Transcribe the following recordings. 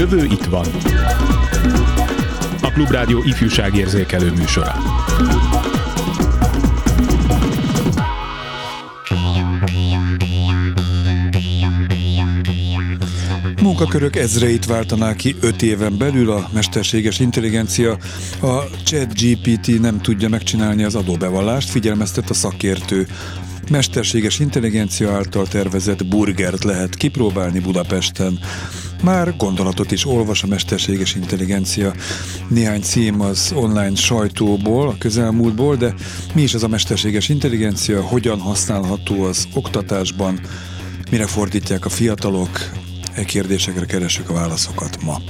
jövő itt van. A Klubrádió ifjúságérzékelő műsora. Munkakörök ezreit váltaná ki öt éven belül a mesterséges intelligencia. A ChatGPT nem tudja megcsinálni az adóbevallást, figyelmeztet a szakértő. Mesterséges intelligencia által tervezett burgert lehet kipróbálni Budapesten. Már gondolatot is olvas a mesterséges intelligencia. Néhány cím az online sajtóból, a közelmúltból, de mi is ez a mesterséges intelligencia, hogyan használható az oktatásban, mire fordítják a fiatalok, E kérdésekre keressük a válaszokat ma.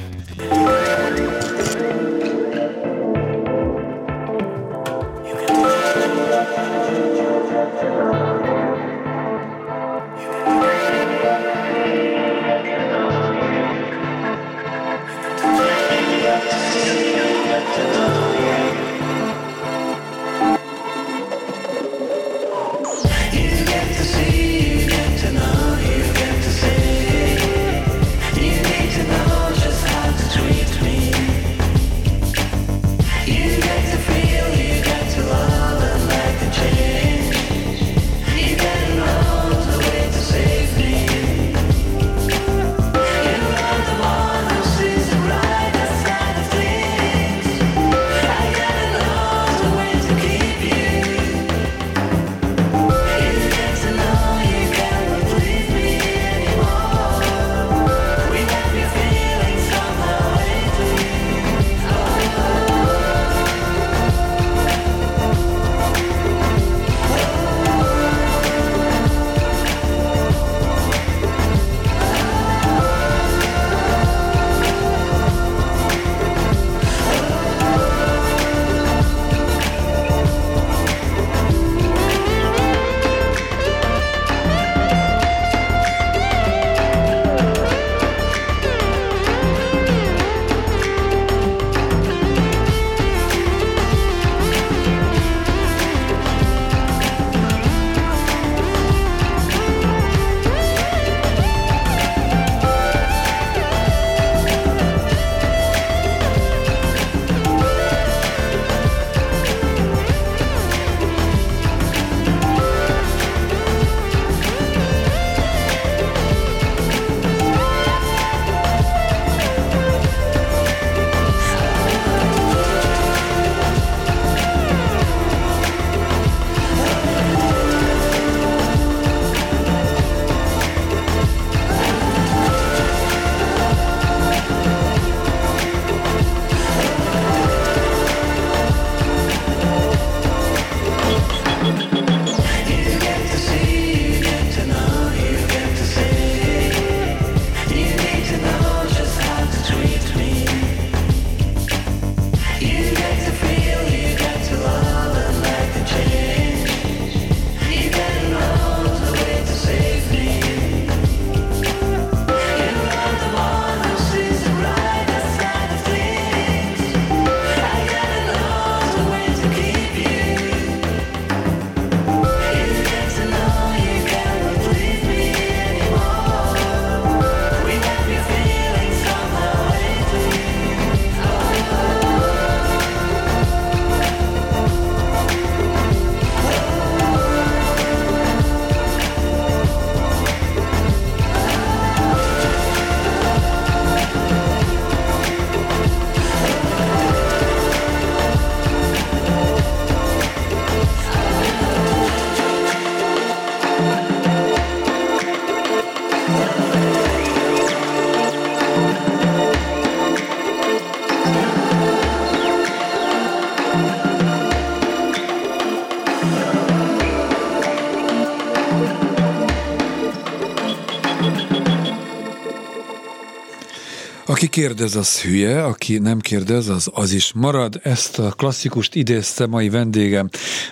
Aki kérdez, az hülye, aki nem kérdez, az az is marad. Ezt a klasszikust idézte mai vendégem,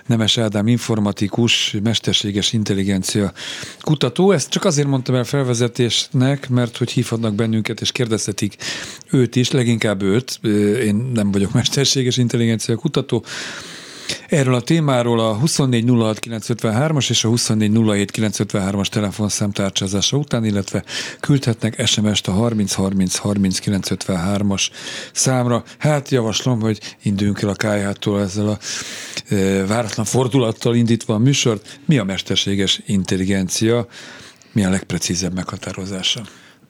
Nemes Ádám informatikus, mesterséges intelligencia kutató. Ezt csak azért mondtam el felvezetésnek, mert hogy hívhatnak bennünket, és kérdezhetik őt is, leginkább őt. Én nem vagyok mesterséges intelligencia kutató. Erről a témáról a 2406953-as és a 2407953-as telefonszám tárcsázása után, illetve küldhetnek SMS-t a 30303953-as számra. Hát javaslom, hogy induljunk el a kájhától ezzel a e, váratlan fordulattal indítva a műsort. Mi a mesterséges intelligencia? Mi a legprecízebb meghatározása?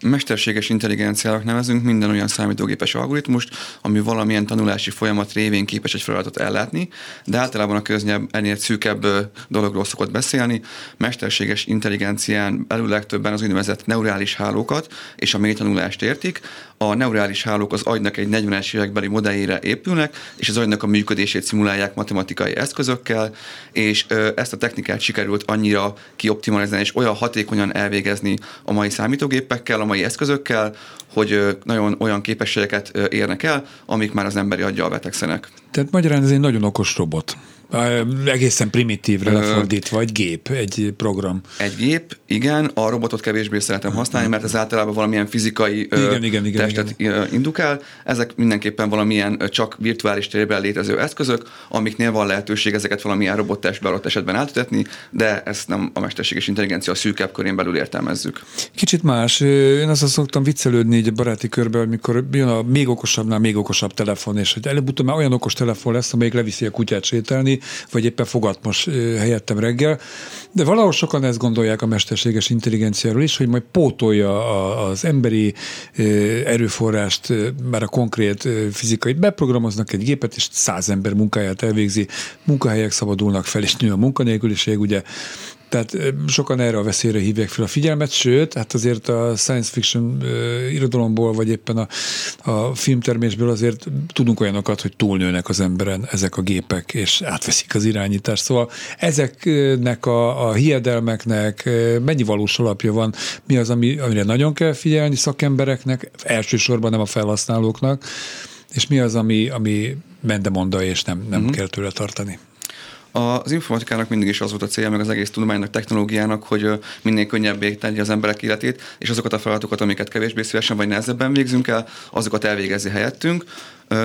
Mesterséges intelligenciának nevezünk minden olyan számítógépes algoritmust, ami valamilyen tanulási folyamat révén képes egy feladatot ellátni, de általában a köznyelv ennél szűkebb dologról szokott beszélni. Mesterséges intelligencián belül legtöbben az úgynevezett neurális hálókat és a mélytanulást értik. A neurális hálók az agynak egy 40-es évekbeli modelljére épülnek, és az agynak a működését szimulálják matematikai eszközökkel, és ezt a technikát sikerült annyira kioptimalizálni és olyan hatékonyan elvégezni a mai számítógépekkel, mai eszközökkel, hogy nagyon olyan képességeket érnek el, amik már az emberi aggyal betegszenek. Tehát magyarán ez egy nagyon okos robot. Egészen primitívre lefordítva, egy gép, egy program. Egy gép, igen, a robotot kevésbé szeretem használni, mert ez általában valamilyen fizikai igen, igen, igen, testet igen. indukál. Ezek mindenképpen valamilyen csak virtuális térben létező eszközök, amiknél van lehetőség ezeket valamilyen robottestbe adott esetben átütetni, de ezt nem a mesterséges intelligencia szűkebb körén belül értelmezzük. Kicsit más. Én azt szoktam viccelődni így a baráti körben, amikor jön a még okosabbnál még okosabb telefon, és hogy előbb-utóbb már olyan okos telefon lesz, amelyik leviszi a kutyát sétálni, vagy éppen fogat most helyettem reggel. De valahol sokan ezt gondolják a mesterséges intelligenciáról is, hogy majd pótolja az emberi erőforrást, már a konkrét fizikai, beprogramoznak egy gépet, és száz ember munkáját elvégzi, munkahelyek szabadulnak fel, és nő a munkanélküliség, ugye tehát sokan erre a veszélyre hívják fel a figyelmet, sőt, hát azért a science fiction irodalomból, vagy éppen a, a filmtermésből azért tudunk olyanokat, hogy túlnőnek az emberen ezek a gépek, és átveszik az irányítást. Szóval ezeknek a, a hiedelmeknek mennyi valós alapja van, mi az, ami, amire nagyon kell figyelni szakembereknek, elsősorban nem a felhasználóknak, és mi az, ami, ami mendemonda, és nem, nem uh-huh. kell tőle tartani. Az informatikának mindig is az volt a célja, meg az egész tudománynak, technológiának, hogy minél könnyebbé tegye az emberek életét, és azokat a feladatokat, amiket kevésbé szívesen vagy nehezebben végzünk el, azokat elvégezi helyettünk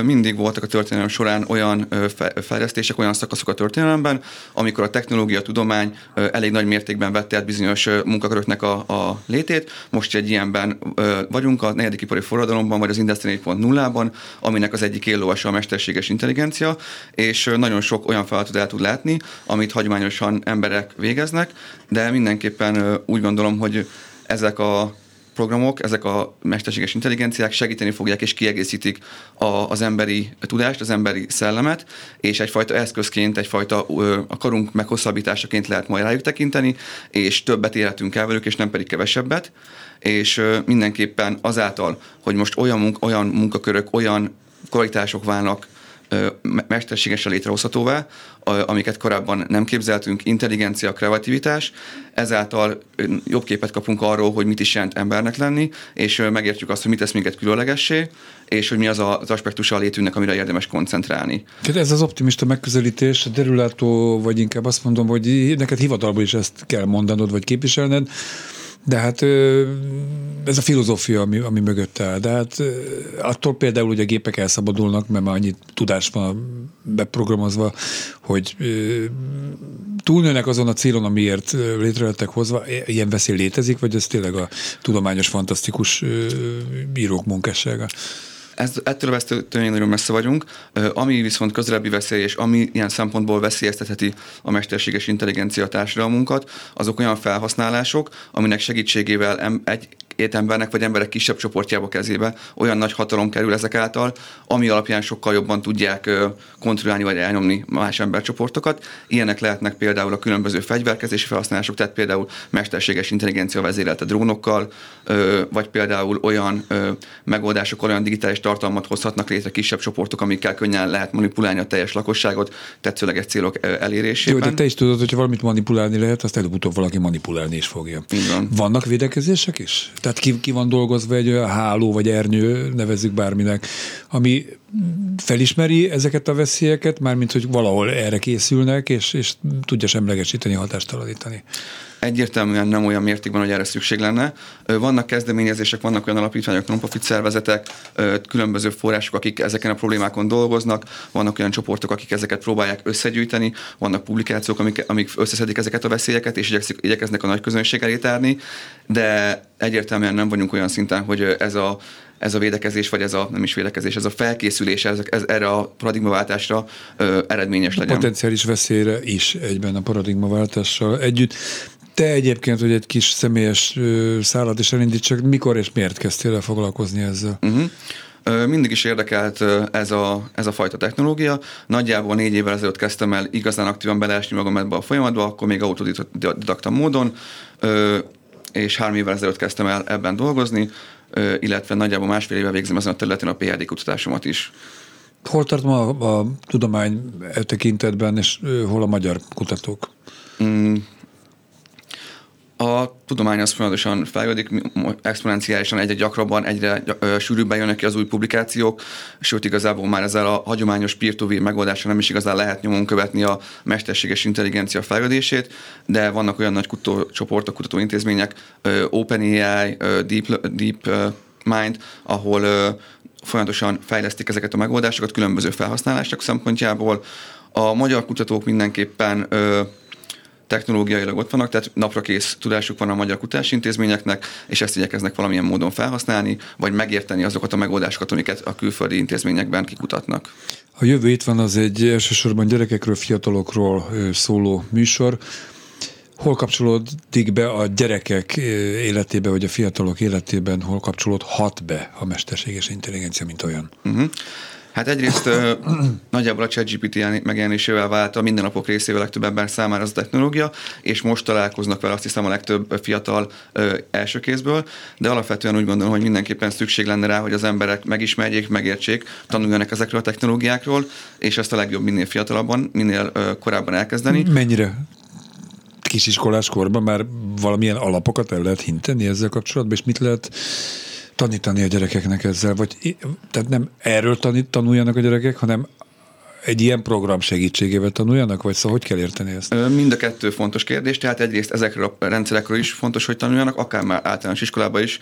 mindig voltak a történelem során olyan fejlesztések, olyan szakaszok a történelemben, amikor a technológia, a tudomány elég nagy mértékben vette át bizonyos munkaköröknek a, a létét. Most egy ilyenben vagyunk, a negyedik ipari forradalomban, vagy az Industry 4.0-ban, aminek az egyik éllovasa a mesterséges intelligencia, és nagyon sok olyan feladatot el tud látni, amit hagyományosan emberek végeznek, de mindenképpen úgy gondolom, hogy ezek a programok, ezek a mesterséges intelligenciák segíteni fogják és kiegészítik a, az emberi tudást, az emberi szellemet, és egyfajta eszközként, egyfajta a karunk meghosszabbításaként lehet majd rájuk tekinteni, és többet élhetünk el velük, és nem pedig kevesebbet, és mindenképpen azáltal, hogy most olyan, munk, olyan munkakörök, olyan kvalitások válnak mesterségesen létrehozhatóvá, amiket korábban nem képzeltünk, intelligencia, kreativitás, ezáltal jobb képet kapunk arról, hogy mit is jelent embernek lenni, és megértjük azt, hogy mit tesz minket különlegessé, és hogy mi az az aspektusa a létünknek, amire érdemes koncentrálni. Tehát ez az optimista megközelítés, derülátó, vagy inkább azt mondom, hogy neked hivatalból is ezt kell mondanod, vagy képviselned, de hát ez a filozófia, ami, ami mögött áll. De hát attól például, hogy a gépek elszabadulnak, mert már annyi tudás van beprogramozva, hogy túlnőnek azon a célon, amiért létrejöttek hozva, ilyen veszély létezik, vagy ez tényleg a tudományos, fantasztikus bírók munkássága? Ez, ettől a veszélytől nagyon messze vagyunk. Ami viszont közelebbi veszély, és ami ilyen szempontból veszélyeztetheti a mesterséges intelligencia társadalmunkat, azok olyan felhasználások, aminek segítségével egy két embernek vagy emberek kisebb csoportjába kezébe olyan nagy hatalom kerül ezek által, ami alapján sokkal jobban tudják kontrollálni vagy elnyomni más embercsoportokat. Ilyenek lehetnek például a különböző fegyverkezési felhasználások, tehát például mesterséges intelligencia vezérelte drónokkal, vagy például olyan megoldások, olyan digitális tartalmat hozhatnak létre kisebb csoportok, amikkel könnyen lehet manipulálni a teljes lakosságot tetszőleges célok elérésében. Jó, de te is tudod, hogy valamit manipulálni lehet, azt előbb-utóbb valaki manipulálni is fogja. Van. Vannak védekezések is? Tehát ki, ki van dolgozva egy olyan háló vagy ernyő, nevezzük bárminek, ami felismeri ezeket a veszélyeket, mármint hogy valahol erre készülnek, és, és tudja semlegesíteni, hatástalanítani. Egyértelműen nem olyan mértékben, hogy erre szükség lenne. Vannak kezdeményezések, vannak olyan alapítványok, non-profit szervezetek, különböző források, akik ezeken a problémákon dolgoznak, vannak olyan csoportok, akik ezeket próbálják összegyűjteni, vannak publikációk, amik, amik összeszedik ezeket a veszélyeket, és igyekeznek a nagy közönség elé tárni, de egyértelműen nem vagyunk olyan szinten, hogy ez a ez a védekezés, vagy ez a nem is védekezés, ez a felkészülés ez, ez erre a paradigmaváltásra ö, eredményes legyen. Potenciális veszélyre is egyben a paradigmaváltással együtt. Te egyébként, hogy egy kis személyes szállat is elindítsak, mikor és miért kezdtél el foglalkozni ezzel? Uh-huh. Mindig is érdekelt ez a, ez a fajta technológia. Nagyjából négy évvel ezelőtt kezdtem el igazán aktívan beleesni magam ebbe a folyamatba, akkor még autodidakta módon, és három évvel ezelőtt kezdtem el ebben dolgozni, illetve nagyjából másfél éve végzem ezen a területen a PhD kutatásomat is. Hol tart ma a, a tudomány e tekintetben, és hol a magyar kutatók? Mm, a tudomány az folyamatosan fejlődik, exponenciálisan egyre gyakrabban, egyre sűrűbben jönnek ki az új publikációk, sőt igazából már ezzel a hagyományos peer-to-peer nem is igazán lehet nyomon követni a mesterséges intelligencia fejlődését, de vannak olyan nagy kutatócsoportok, kutatóintézmények, OpenAI, Deep, Deep Mind, ahol folyamatosan fejlesztik ezeket a megoldásokat különböző felhasználások szempontjából. A magyar kutatók mindenképpen technológiailag ott vannak, tehát napra kész tudásuk van a magyar kutatásintézményeknek, és ezt igyekeznek valamilyen módon felhasználni, vagy megérteni azokat a megoldásokat, amiket a külföldi intézményekben kikutatnak. A jövő itt van az egy elsősorban gyerekekről, fiatalokról szóló műsor. Hol kapcsolódik be a gyerekek életébe, vagy a fiatalok életében, hol kapcsolódhat be a mesterséges intelligencia, mint olyan? Uh-huh. Hát egyrészt nagyjából a ChatGPT megjelenésével vált a mindennapok részével legtöbb ember számára az a technológia, és most találkoznak vele azt hiszem a legtöbb fiatal ö, első kézből, de alapvetően úgy gondolom, hogy mindenképpen szükség lenne rá, hogy az emberek megismerjék, megértsék, tanuljanak ezekről a technológiákról, és ezt a legjobb minél fiatalabban, minél ö, korábban elkezdeni. Mennyire kisiskolás korban már valamilyen alapokat el lehet hinteni ezzel kapcsolatban, és mit lehet tanítani a gyerekeknek ezzel, vagy tehát nem erről tanít, tanuljanak a gyerekek, hanem egy ilyen program segítségével tanuljanak, vagy szóval hogy kell érteni ezt? Mind a kettő fontos kérdés, tehát egyrészt ezekről a rendszerekről is fontos, hogy tanuljanak, akár már általános iskolában is.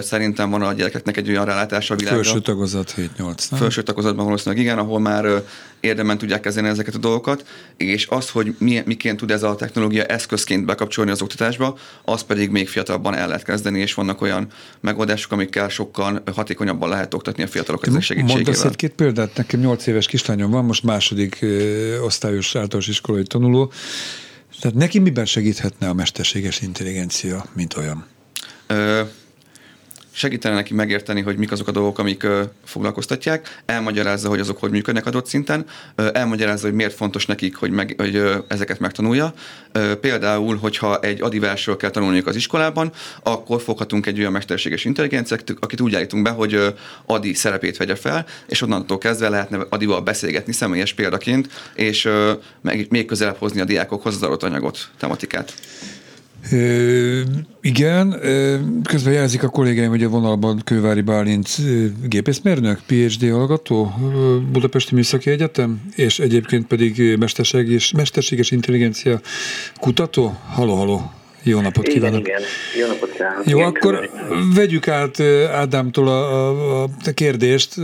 Szerintem van a gyerekeknek egy olyan rálátása a világra. Felső tagozat 7-8, Felső tagozatban valószínűleg igen, ahol már érdemben tudják kezelni ezeket a dolgokat, és az, hogy mi, miként tud ez a technológia eszközként bekapcsolni az oktatásba, az pedig még fiatalabban el lehet kezdeni, és vannak olyan megoldások, amikkel sokkal hatékonyabban lehet oktatni a fiatalokat ezek segítségével. Mondasz egy-két példát, nekem 8 éves kislányom van, most második osztályos általános iskolai tanuló, tehát neki miben segíthetne a mesterséges intelligencia, mint olyan? Segítene neki megérteni, hogy mik azok a dolgok, amik foglalkoztatják, elmagyarázza, hogy azok hogy működnek adott szinten, elmagyarázza, hogy miért fontos nekik, hogy, meg, hogy ezeket megtanulja. Például, hogyha egy adivásról kell tanulniuk az iskolában, akkor foghatunk egy olyan mesterséges intelligenciát, akit úgy állítunk be, hogy adi szerepét vegye fel, és onnantól kezdve lehetne adival beszélgetni személyes példaként, és meg, még közelebb hozni a diákokhoz az adott anyagot, tematikát. Ö, igen, közben jelzik a kollégáim, hogy a vonalban Kővári Bálint gépészmérnök, PhD hallgató, Budapesti Műszaki Egyetem, és egyébként pedig mesterséges, mesterséges intelligencia kutató. Haló, haló, jó napot kívánok! Igen, igen. Jó napot kívánok! Jó, igen, akkor köszönöm. vegyük át Ádámtól a, a, a kérdést.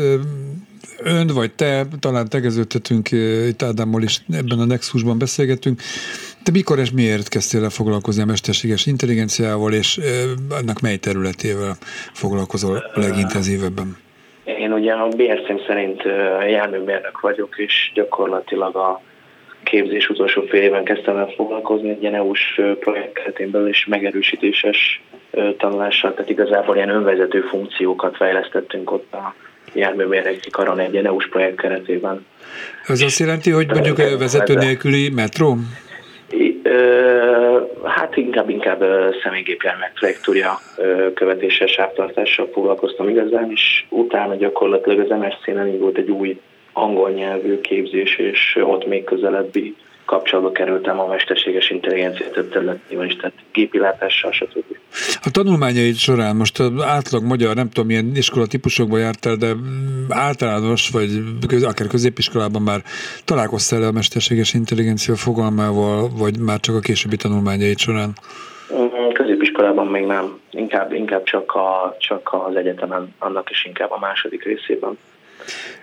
Ön vagy te, talán tegeződhetünk itt Ádámmal is ebben a Nexusban beszélgetünk. Te mikor és miért kezdtél el foglalkozni a mesterséges intelligenciával, és annak mely területével foglalkozol a legintenzívebben? Én ugye a BRC szerint járműmérnök vagyok, és gyakorlatilag a képzés utolsó fél éven kezdtem el foglalkozni egy ilyen EU-s projekt keretén belül, és megerősítéses tanulással, tehát igazából ilyen önvezető funkciókat fejlesztettünk ott a járműmérnöki karon egy ilyen EU-s projekt keretében. Ez azt jelenti, hogy mondjuk vezető nélküli metró? Hát inkább, inkább személygépjárművek trajektória követéssel, sávtartással foglalkoztam igazán, és utána gyakorlatilag az MSC-nen indult egy új angol nyelvű képzés, és ott még közelebbi kapcsolatba kerültem a mesterséges intelligencia több területével is, tehát gépilátással, stb. A tanulmányaid során most átlag magyar, nem tudom, milyen iskola típusokban jártál, de általános, vagy akár középiskolában már találkoztál a mesterséges intelligencia fogalmával, vagy már csak a későbbi tanulmányaid során? középiskolában még nem, inkább, inkább csak, a, csak az egyetemen, annak is inkább a második részében.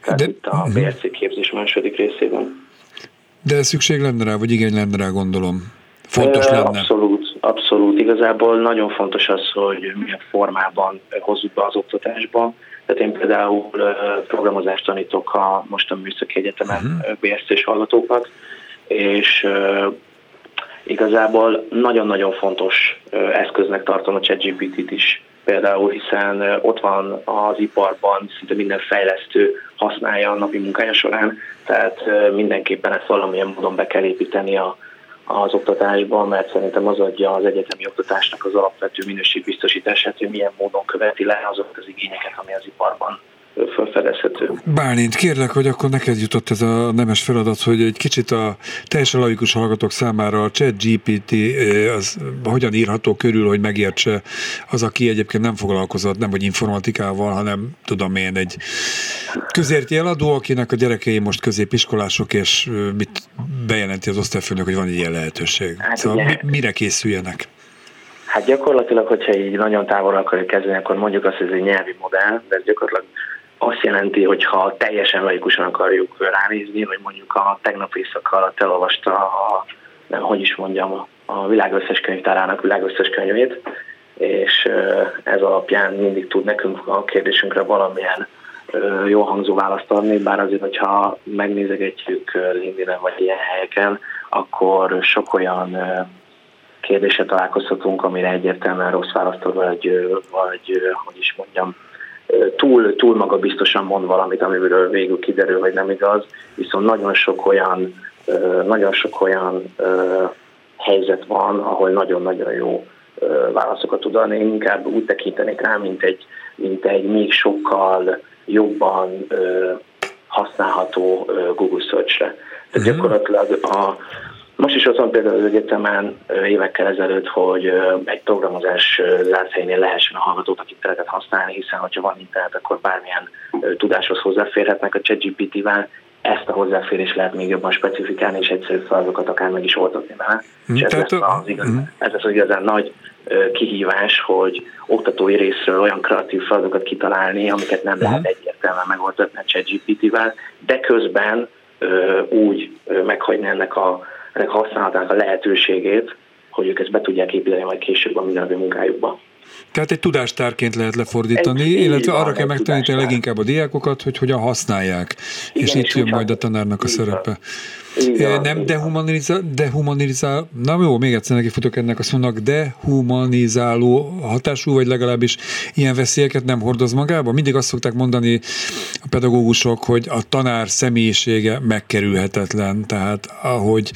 Tehát De, itt a mhm. BSC képzés második részében. De szükség lenne rá, vagy igény lenne rá, gondolom? Fontos lenne? Abszolút, abszolút. Igazából nagyon fontos az, hogy milyen formában hozzuk be az oktatásba. Tehát én például programozást tanítok a most a Műszaki Egyetemen uh-huh. Mhm. BSC-s hallgatókat, és igazából nagyon-nagyon fontos eszköznek tartom a ChatGPT-t is például, hiszen ott van az iparban, szinte minden fejlesztő használja a napi munkája során, tehát mindenképpen ezt valamilyen módon be kell építeni a, az oktatásban, mert szerintem az adja az egyetemi oktatásnak az alapvető minőségbiztosítását, hogy milyen módon követi le azokat az igényeket, ami az iparban felfedezhető. Bálint, kérlek, hogy akkor neked jutott ez a nemes feladat, hogy egy kicsit a teljesen laikus hallgatók számára a chat GPT az hogyan írható körül, hogy megértse az, aki egyébként nem foglalkozott, nem vagy informatikával, hanem tudom én egy közérti eladó, akinek a gyerekei most középiskolások, és mit bejelenti az osztályfőnök, hogy van egy ilyen lehetőség. Hát szóval mi, mire készüljenek? Hát gyakorlatilag, hogyha így nagyon távol akarjuk kezdeni, akkor mondjuk azt, hogy ez egy nyelvi modell, de ez gyakorlatilag azt jelenti, hogy ha teljesen laikusan akarjuk ránézni, hogy mondjuk a tegnap éjszaka alatt elolvasta a, nem, hogy is mondjam, a világ összes könyvtárának világ összes könyvét, és ez alapján mindig tud nekünk a kérdésünkre valamilyen jó hangzó választ adni, bár azért, hogyha megnézegetjük linkedin vagy ilyen helyeken, akkor sok olyan kérdésre találkozhatunk, amire egyértelműen rossz választ ad, vagy, vagy hogy is mondjam, túl, túl maga biztosan mond valamit, amiről végül kiderül, hogy nem igaz, viszont nagyon sok olyan, nagyon sok olyan helyzet van, ahol nagyon-nagyon jó válaszokat tud adni. Én inkább úgy tekintenék rá, mint egy, mint egy még sokkal jobban használható Google Search-re. Tehát gyakorlatilag a, most is ott van például az egyetemen évekkel ezelőtt, hogy egy programozás zárt helyénél lehessen a hallgatók, akik internetet használni, hiszen ha van internet, akkor bármilyen tudáshoz hozzáférhetnek a ChatGPT-vel, ezt a hozzáférést lehet még jobban specifikálni, és egyszerű feladatokat akár meg is oltatni vele. És ez lesz, az igaz, mm. ez lesz az igazán nagy kihívás, hogy oktatói részről olyan kreatív feladatokat kitalálni, amiket nem mm. lehet egyértelműen megoldatni a ChatGPT-vel, de közben úgy meghagyni ennek a ennek használatának a lehetőségét, hogy ők ezt be tudják építeni majd később a mindennapi munkájukba. Tehát egy tudástárként lehet lefordítani, egy illetve arra kell megtanítani leginkább a diákokat, hogy hogyan használják, Igen, és itt jön majd a tanárnak a szerepe. Igen, nem dehumanizál, dehumanizál, na jó, még egyszer neki futok ennek a szónak, dehumanizáló hatású, vagy legalábbis ilyen veszélyeket nem hordoz magába? Mindig azt szokták mondani a pedagógusok, hogy a tanár személyisége megkerülhetetlen, tehát ahogy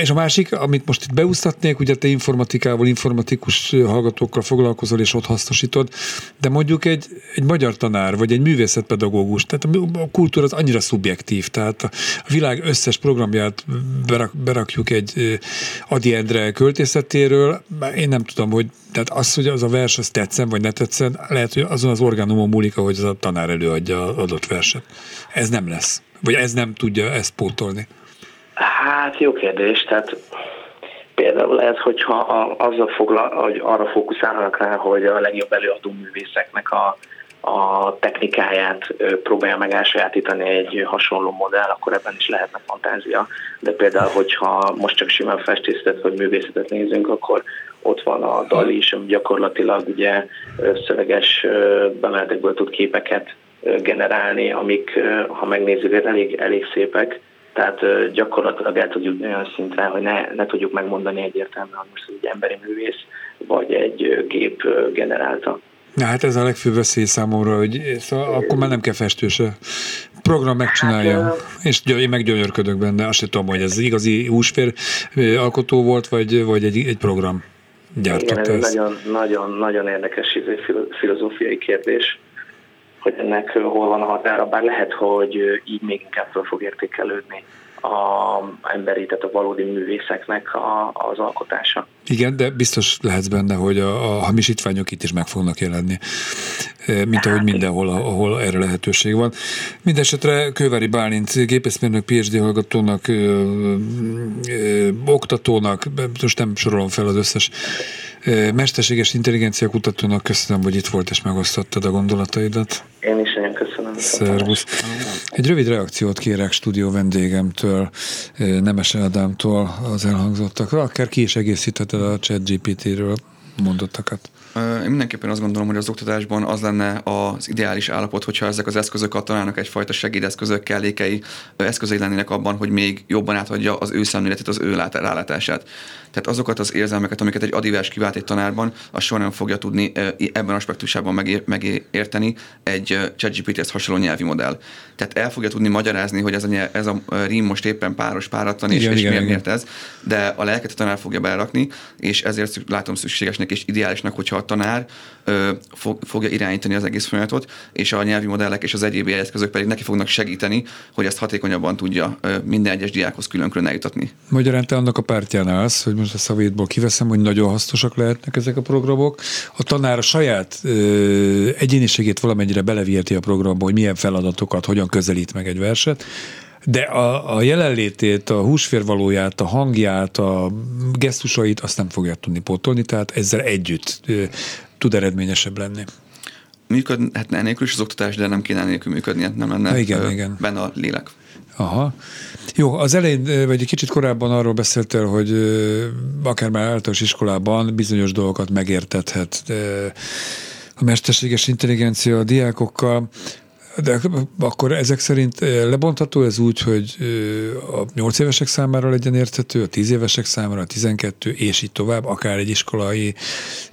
és a másik, amit most itt beúsztatnék, ugye te informatikával, informatikus hallgatókkal foglalkozol, és ott hasznosítod, de mondjuk egy, egy magyar tanár, vagy egy művészetpedagógus, tehát a kultúra az annyira szubjektív, tehát a világ összes programját berak, berakjuk egy Adi Endre költészetéről, én nem tudom, hogy tehát az, hogy az a vers az tetszen, vagy ne tetszen, lehet, hogy azon az orgánumon múlik, ahogy az a tanár előadja az adott verset. Ez nem lesz. Vagy ez nem tudja ezt pótolni. Hát jó kérdés, tehát például lehet, hogyha azzal foglal, hogy arra fókuszálnak rá, hogy a legjobb előadó művészeknek a, a technikáját próbálja meg elsajátítani egy hasonló modell, akkor ebben is lehetne fantázia. De például, hogyha most csak simán festészetet vagy művészetet nézünk, akkor ott van a DALI is, ami gyakorlatilag ugye szöveges bemenetekből tud képeket generálni, amik, ha megnézzük, elég, elég szépek, tehát gyakorlatilag el tudjuk olyan szintre, hogy ne, ne tudjuk megmondani egyértelműen, hogy most egy emberi művész, vagy egy gép generálta. Na hát ez a legfőbb veszély számomra, hogy szóval akkor már nem kell festőse. Program megcsinálja, hát, és én meggyönyörködök benne. Azt sem tudom, hogy ez igazi húsfér alkotó volt, vagy, vagy egy, egy program gyártott Igen, ez. Nagyon, nagyon, nagyon érdekes izé, filozófiai kérdés hogy ennek hol van a határa, bár lehet, hogy így még inkább fel fog értékelődni a emberi, tehát a valódi művészeknek a, az alkotása. Igen, de biztos lehetsz benne, hogy a, a hamisítványok itt is meg fognak jelenni, mint ahogy mindenhol, ahol erre lehetőség van. Mindenesetre Kővári Bálint gépészmérnök PhD hallgatónak, ö, ö, oktatónak, most nem sorolom fel az összes Mesterséges intelligencia kutatónak köszönöm, hogy itt volt és megosztottad a gondolataidat. Én is nagyon köszönöm. Szervusz. Egy rövid reakciót kérek stúdió vendégemtől, Nemes Ádámtól az elhangzottakra, akár ki is egészítheted a chat GPT-ről mondottakat. Én mindenképpen azt gondolom, hogy az oktatásban az lenne az ideális állapot, hogyha ezek az eszközök a tanárnak egyfajta segédeszközök, kellékei, eszközei lennének abban, hogy még jobban átadja az ő szemléletét, az ő rálátását. Tehát azokat az érzelmeket, amiket egy adivers kivált egy tanárban, az soha nem fogja tudni ebben aspektusában megér, megérteni egy ChatGPT-hez hasonló nyelvi modell. Tehát el fogja tudni magyarázni, hogy ez a, nyelv, ez a rím most éppen páros, páratlan, és, igen, és igen, miért, igen. miért ez, de a lelket a tanár fogja berakni, és ezért látom szükségesnek és ideálisnak, hogyha a tanár ö, fog, fogja irányítani az egész folyamatot, és a nyelvi modellek és az egyéb eszközök pedig neki fognak segíteni, hogy ezt hatékonyabban tudja ö, minden egyes diákhoz külön-külön eljutatni. Magyarán te annak a pártján állsz, hogy most a szavétból kiveszem, hogy nagyon hasznosak lehetnek ezek a programok. A tanár a saját ö, egyéniségét valamennyire beleviheti a programba, hogy milyen feladatokat, hogyan közelít meg egy verset, de a, a jelenlétét, a húsférvalóját, a hangját, a gesztusait azt nem fogja tudni pótolni, tehát ezzel együtt tud eredményesebb lenni. Működhetne enélkül is az oktatás, de nem kéne nélkül működni, hát nem lenne igen, ö, igen. benne a lélek. Aha. Jó, az elején, vagy egy kicsit korábban arról beszéltél, hogy akár már általános iskolában bizonyos dolgokat megértethet a mesterséges intelligencia a diákokkal. De akkor ezek szerint lebontható ez úgy, hogy a 8 évesek számára legyen érthető, a 10 évesek számára, a 12, és így tovább, akár egy iskolai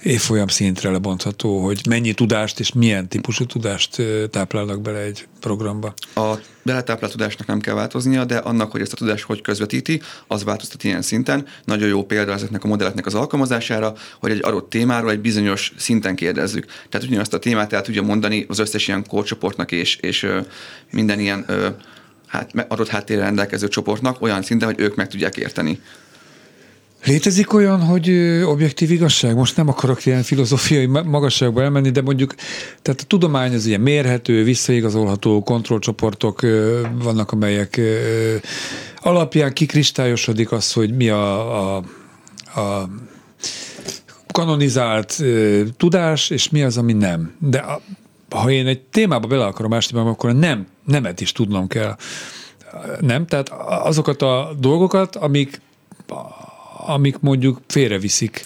évfolyam szintre lebontható, hogy mennyi tudást és milyen típusú tudást táplálnak bele egy programba? A beletáplált tudásnak nem kell változnia, de annak, hogy ezt a tudást hogy közvetíti, az változtat ilyen szinten. Nagyon jó példa ezeknek a modelleknek az alkalmazására, hogy egy adott témáról egy bizonyos szinten kérdezzük. Tehát ugyanazt a témát el tudja mondani az összes ilyen kórcsoportnak és, és minden ilyen hát, adott háttérre rendelkező csoportnak olyan szinten, hogy ők meg tudják érteni. Létezik olyan, hogy objektív igazság? Most nem akarok ilyen filozófiai magasságba elmenni, de mondjuk, tehát a tudomány az ilyen mérhető, visszaigazolható kontrollcsoportok vannak, amelyek alapján kikristályosodik az, hogy mi a, a, a kanonizált tudás, és mi az, ami nem. De a, ha én egy témába bele akarom ásni akkor nem, nemet is tudnom kell. Nem? Tehát azokat a dolgokat, amik amik mondjuk félreviszik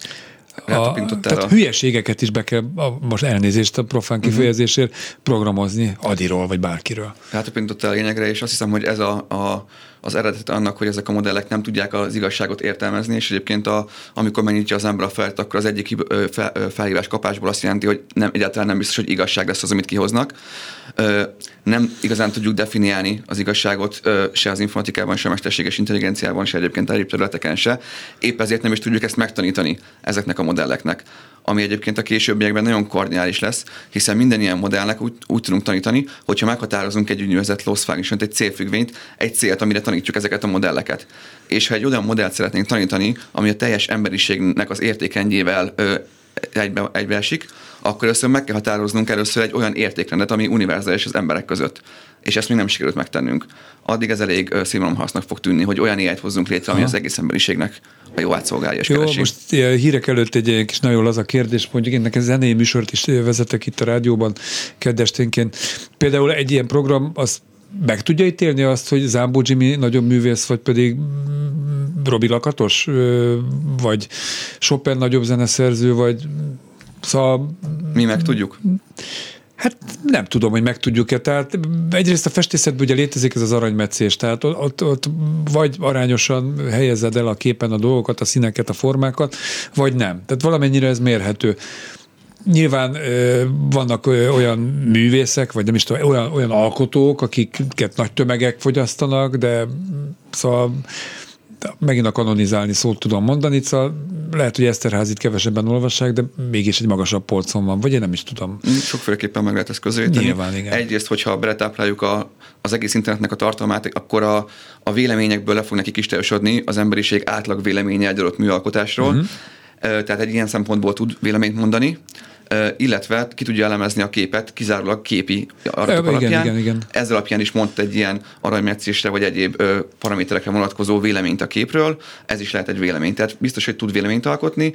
a, tehát a... hülyeségeket is be kell, a, most elnézést a profán mhm. kifejezésért, programozni Adiról vagy bárkiről. Rátapintottál a lényegre, és azt hiszem, hogy ez a, a az eredet annak, hogy ezek a modellek nem tudják az igazságot értelmezni, és egyébként a, amikor megnyitja az ember a felt, akkor az egyik fel, felhívás kapásból azt jelenti, hogy nem, egyáltalán nem biztos, hogy igazság lesz az, amit kihoznak. Nem igazán tudjuk definiálni az igazságot se az informatikában, se a mesterséges intelligenciában, se egyébként egyéb területeken se. Épp ezért nem is tudjuk ezt megtanítani ezeknek a modelleknek ami egyébként a későbbiekben nagyon kardinális lesz, hiszen minden ilyen modellnek úgy, úgy tudunk tanítani, hogyha meghatározunk egy úgynevezett loss function, egy célfüggvényt, egy célt, amire tanítjuk ezeket a modelleket. És ha egy olyan modellt szeretnénk tanítani, ami a teljes emberiségnek az értékendjével ö, egybe, egybeesik, akkor először meg kell határoznunk először egy olyan értékrendet, ami univerzális az emberek között. És ezt még nem sikerült megtennünk. Addig ez elég színvonalhasznak fog tűnni, hogy olyan éjjel hozzunk létre, ami Aha. az egész emberiségnek a jó átszolgálja és Jó, keresi. most hírek előtt egy kis nagyon laza kérdés, mondjuk én nekem zenei műsort is vezetek itt a rádióban kedvesténként. Például egy ilyen program, az meg tudja ítélni azt, hogy Zámbó Jimmy nagyobb művész, vagy pedig Robi Lakatos, vagy Chopin nagyobb zeneszerző, vagy szóval... Mi meg tudjuk? Hát nem tudom, hogy meg tudjuk-e. Tehát egyrészt a festészetben ugye létezik ez az aranymetszés, tehát ott, ott vagy arányosan helyezed el a képen a dolgokat, a színeket, a formákat, vagy nem. Tehát valamennyire ez mérhető. Nyilván ö, vannak ö, olyan művészek, vagy nem is tudom, olyan, olyan alkotók, akiket nagy tömegek fogyasztanak, de szóval megint a kanonizálni szót tudom mondani, szóval lehet, hogy Eszterházit kevesebben olvassák, de mégis egy magasabb polcon van, vagy én nem is tudom. Sokféleképpen meg lehet ezt közelíteni. Nyilván, igen. Egyrészt, hogyha beletápláljuk a, az egész internetnek a tartalmát, akkor a, a véleményekből le fog neki kistelősödni az emberiség átlag véleménye egy adott műalkotásról. Uh-huh. Tehát egy ilyen szempontból tud véleményt mondani illetve ki tudja elemezni a képet kizárólag képi adatok igen, alapján. Igen, igen. Ezzel alapján is mondta egy ilyen aranymetszésre vagy egyéb paraméterekre vonatkozó véleményt a képről. Ez is lehet egy vélemény. Tehát biztos, hogy tud véleményt alkotni,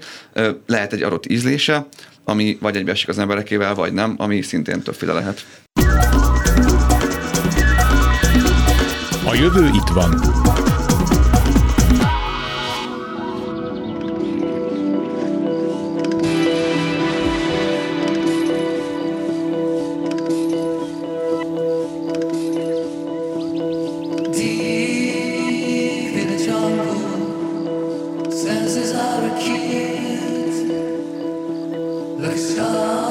lehet egy adott ízlése, ami vagy egybeesik az emberekével, vagy nem, ami szintén többféle lehet. A jövő itt van. Let's start.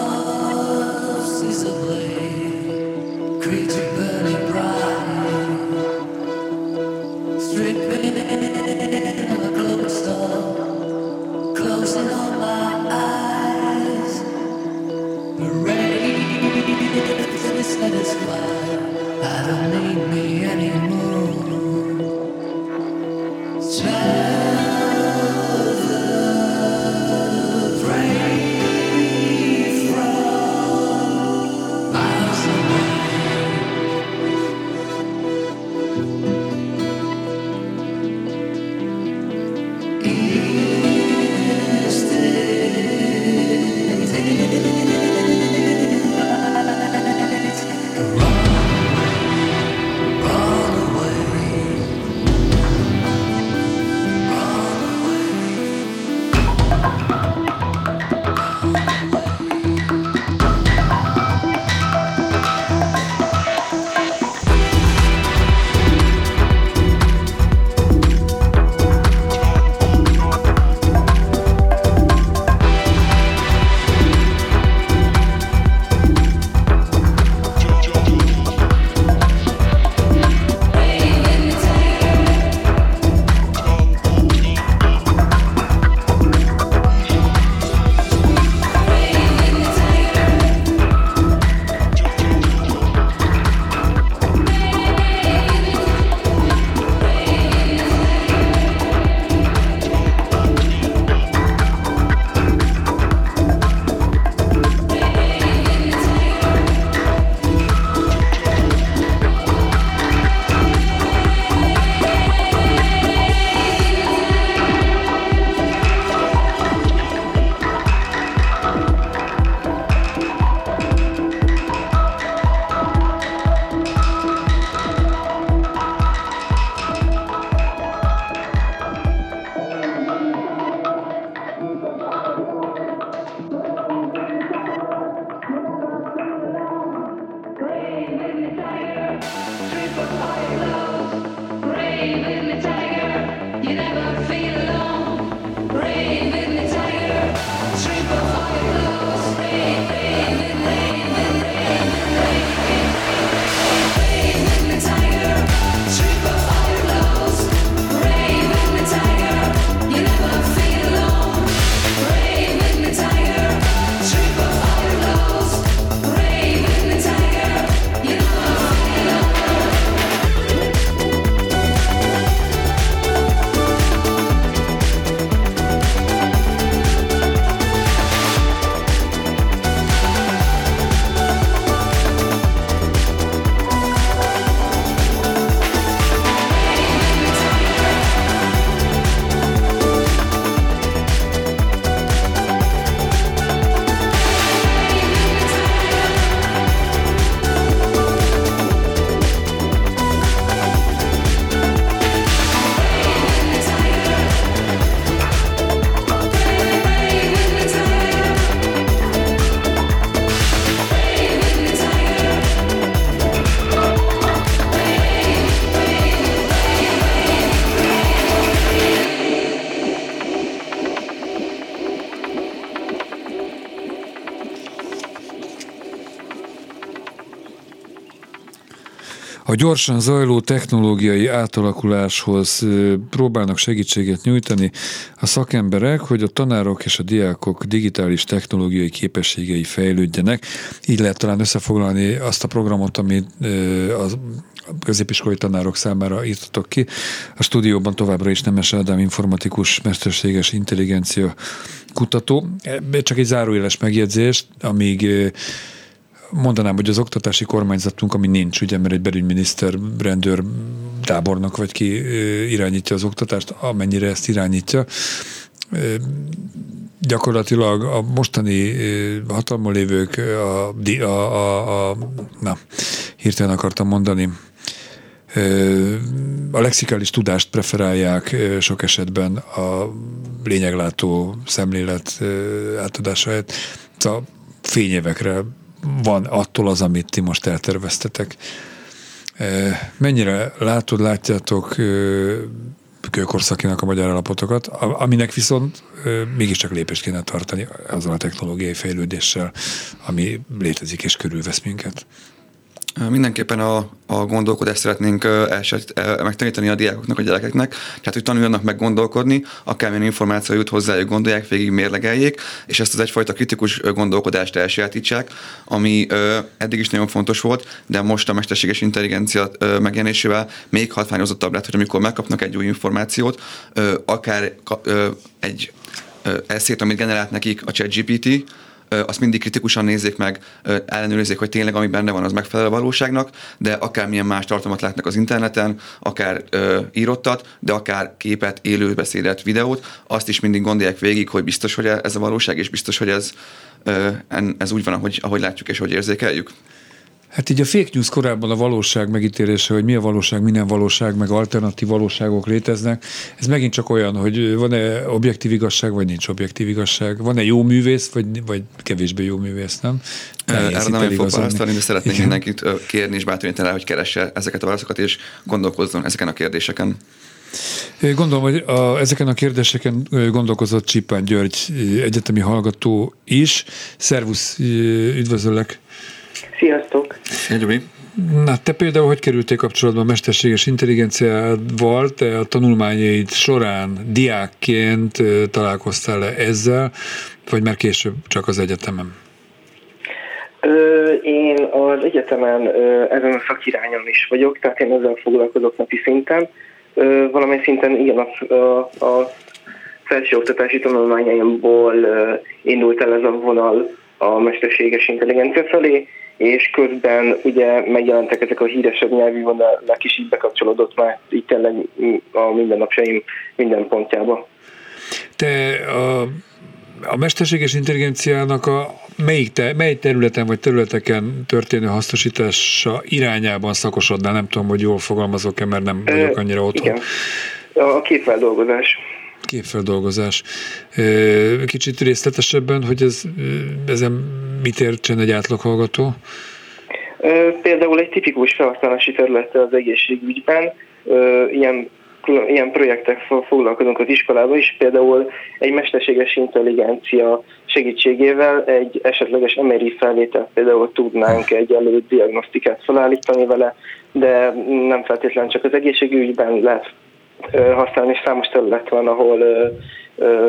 Gyorsan zajló technológiai átalakuláshoz próbálnak segítséget nyújtani a szakemberek, hogy a tanárok és a diákok digitális technológiai képességei fejlődjenek. Így lehet talán összefoglalni azt a programot, amit az középiskolai tanárok számára írtatok ki. A stúdióban továbbra is Nemes Ádám informatikus, mesterséges intelligencia kutató. Csak egy záróéles megjegyzést, amíg mondanám, hogy az oktatási kormányzatunk, ami nincs, ugye, mert egy belügyminiszter, rendőr, tábornok vagy ki irányítja az oktatást, amennyire ezt irányítja, gyakorlatilag a mostani hatalmon lévők a, a, a, a na, hirtelen akartam mondani, a lexikális tudást preferálják sok esetben a lényeglátó szemlélet átadása helyett. Szóval fényévekre van attól az, amit ti most elterveztetek. Mennyire látod, látjátok kőkorszakinak a magyar állapotokat, aminek viszont mégiscsak lépést kéne tartani azzal a technológiai fejlődéssel, ami létezik és körülvesz minket. Mindenképpen a, a gondolkodást szeretnénk eset, megtanítani a diákoknak, a gyerekeknek, tehát hogy tanuljanak meg gondolkodni, akármilyen információ jut hozzájuk, gondolják, végig mérlegeljék, és ezt az egyfajta kritikus gondolkodást elsajátítsák, ami eddig is nagyon fontos volt, de most a mesterséges intelligencia megjelenésével még hatványozottabb lett, hogy amikor megkapnak egy új információt, akár egy eszét, amit generált nekik a ChatGPT, azt mindig kritikusan nézzék meg, ellenőrizzék, hogy tényleg ami benne van, az megfelel a valóságnak, de akármilyen más tartalmat látnak az interneten, akár írottat, de akár képet, élőbeszédet, videót, azt is mindig gondolják végig, hogy biztos, hogy ez a valóság, és biztos, hogy ez, ez úgy van, ahogy, ahogy látjuk és hogy érzékeljük. Hát így a fake news korábban a valóság megítélése, hogy mi a valóság, mi nem valóság, meg alternatív valóságok léteznek. Ez megint csak olyan, hogy van-e objektív igazság, vagy nincs objektív igazság. Van-e jó művész, vagy, vagy kevésbé jó művész, nem? Erre nem fog választani, de szeretnék Igen. mindenkit kérni és bátorítani rá, hogy keresse ezeket a válaszokat, és gondolkozzon ezeken a kérdéseken. Gondolom, hogy a, ezeken a kérdéseken gondolkozott Csipán György egyetemi hallgató is. Szervusz, üdvözöllek! Sziasztok! Szia, Na, te például hogy kerültél kapcsolatba a mesterséges intelligenciával? Te a tanulmányaid során diákként találkoztál-e ezzel, vagy már később csak az egyetemen? Én az egyetemen ezen a szakirányon is vagyok, tehát én ezzel foglalkozok napi szinten. Valamely szinten igen, a, a, a felsőoktatási tanulmányaimból indult el ez a vonal a mesterséges intelligencia felé, és közben ugye megjelentek ezek a híresebb nyelvi vonalak is így bekapcsolódott már így tényleg a mindennapjaim minden pontjába. Te a, a mesterséges intelligenciának a melyik te, mely területen vagy területeken történő hasznosítása irányában szakosodnál? Nem tudom, hogy jól fogalmazok-e, mert nem vagyok annyira otthon. Igen. A képfeldolgozás képfeldolgozás. Kicsit részletesebben, hogy ez, ezen mit értsen egy átlaghallgató? Például egy tipikus felhasználási területe az egészségügyben, ilyen ilyen projektek foglalkozunk az iskolában is, például egy mesterséges intelligencia segítségével egy esetleges MRI felvételt például tudnánk egy előtt diagnosztikát felállítani vele, de nem feltétlenül csak az egészségügyben lehet használni, és számos terület van, ahol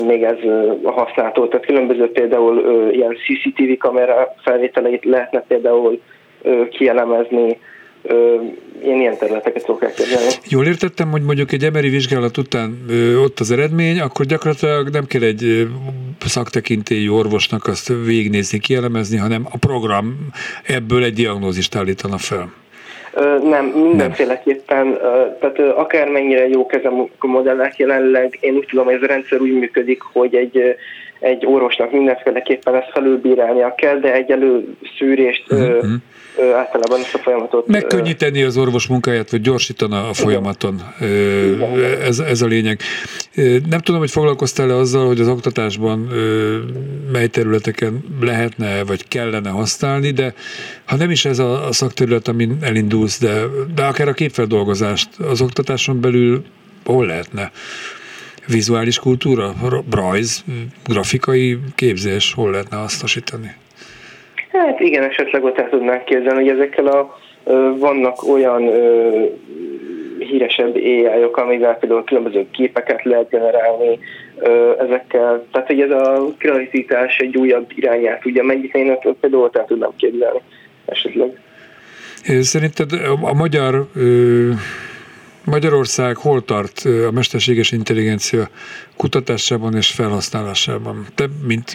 még ez használható. Tehát különböző például ilyen CCTV kamera felvételeit lehetne például kielemezni, én ilyen területeket szokok elképzelni. Jól értettem, hogy mondjuk egy emeri vizsgálat után ott az eredmény, akkor gyakorlatilag nem kell egy szaktekintélyű orvosnak azt végignézni, kielemezni, hanem a program ebből egy diagnózist állítana fel. Nem, mindenféleképpen, tehát akármennyire jók ezek a modellek jelenleg, én úgy tudom, hogy ez a rendszer úgy működik, hogy egy, egy orvosnak mindenféleképpen ezt felülbírálnia kell, de egy előszűrést uh-huh általában ezt a folyamatot... Megkönnyíteni az orvos munkáját, vagy gyorsítana a folyamaton. Ez, ez a lényeg. Nem tudom, hogy foglalkoztál-e azzal, hogy az oktatásban mely területeken lehetne, vagy kellene használni, de ha nem is ez a, a szakterület, amin elindulsz, de, de akár a képfeldolgozást az oktatáson belül hol lehetne? Vizuális kultúra, rajz, grafikai képzés, hol lehetne hasznosítani? Hát igen, esetleg ott el tudnánk képzelni, hogy ezekkel a Vannak olyan híresebb AI-ok, amivel például különböző képeket lehet generálni ezekkel. Tehát, hogy ez a kreativitás egy újabb irányát tudja megnyitni, én például el tudnám képzelni esetleg. Szerinted a magyar Magyarország hol tart a mesterséges intelligencia kutatásában és felhasználásában? Te, mint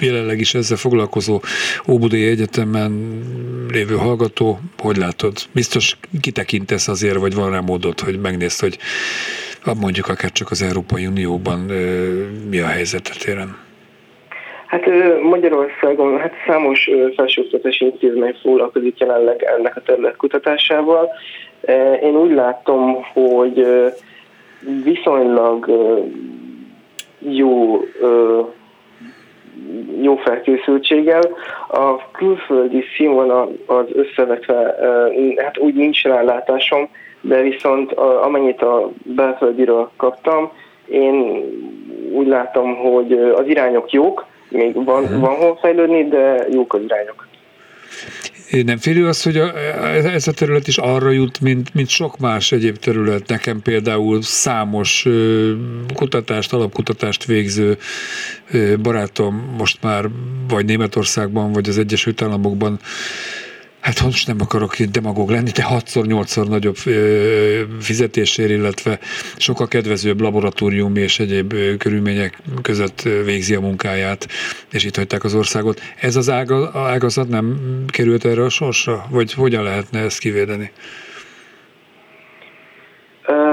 jelenleg is ezzel foglalkozó Óbudai Egyetemen lévő hallgató, hogy látod? Biztos kitekintesz azért, vagy van rá módod, hogy megnézd, hogy mondjuk akár csak az Európai Unióban mi a helyzet téren? Hát Magyarországon hát számos felsőoktatási intézmény foglalkozik jelenleg ennek a terület kutatásával. Én úgy látom, hogy viszonylag jó jó felkészültséggel. A külföldi színvonal az összevetve, hát úgy nincs rálátásom, de viszont amennyit a belföldiről kaptam, én úgy látom, hogy az irányok jók, még van, uh-huh. van hol fejlődni, de jók az irányok. Nem félő az, hogy a, ez a terület is arra jut, mint, mint sok más egyéb terület. Nekem például számos kutatást, alapkutatást végző barátom most már vagy Németországban, vagy az Egyesült Államokban hát most nem akarok demagóg lenni, de 6-szor, nagyobb fizetésért, illetve sokkal kedvezőbb laboratóriumi és egyéb körülmények között végzi a munkáját, és itt hagyták az országot. Ez az ágazat nem került erre a sorsra? Vagy hogyan lehetne ezt kivédeni?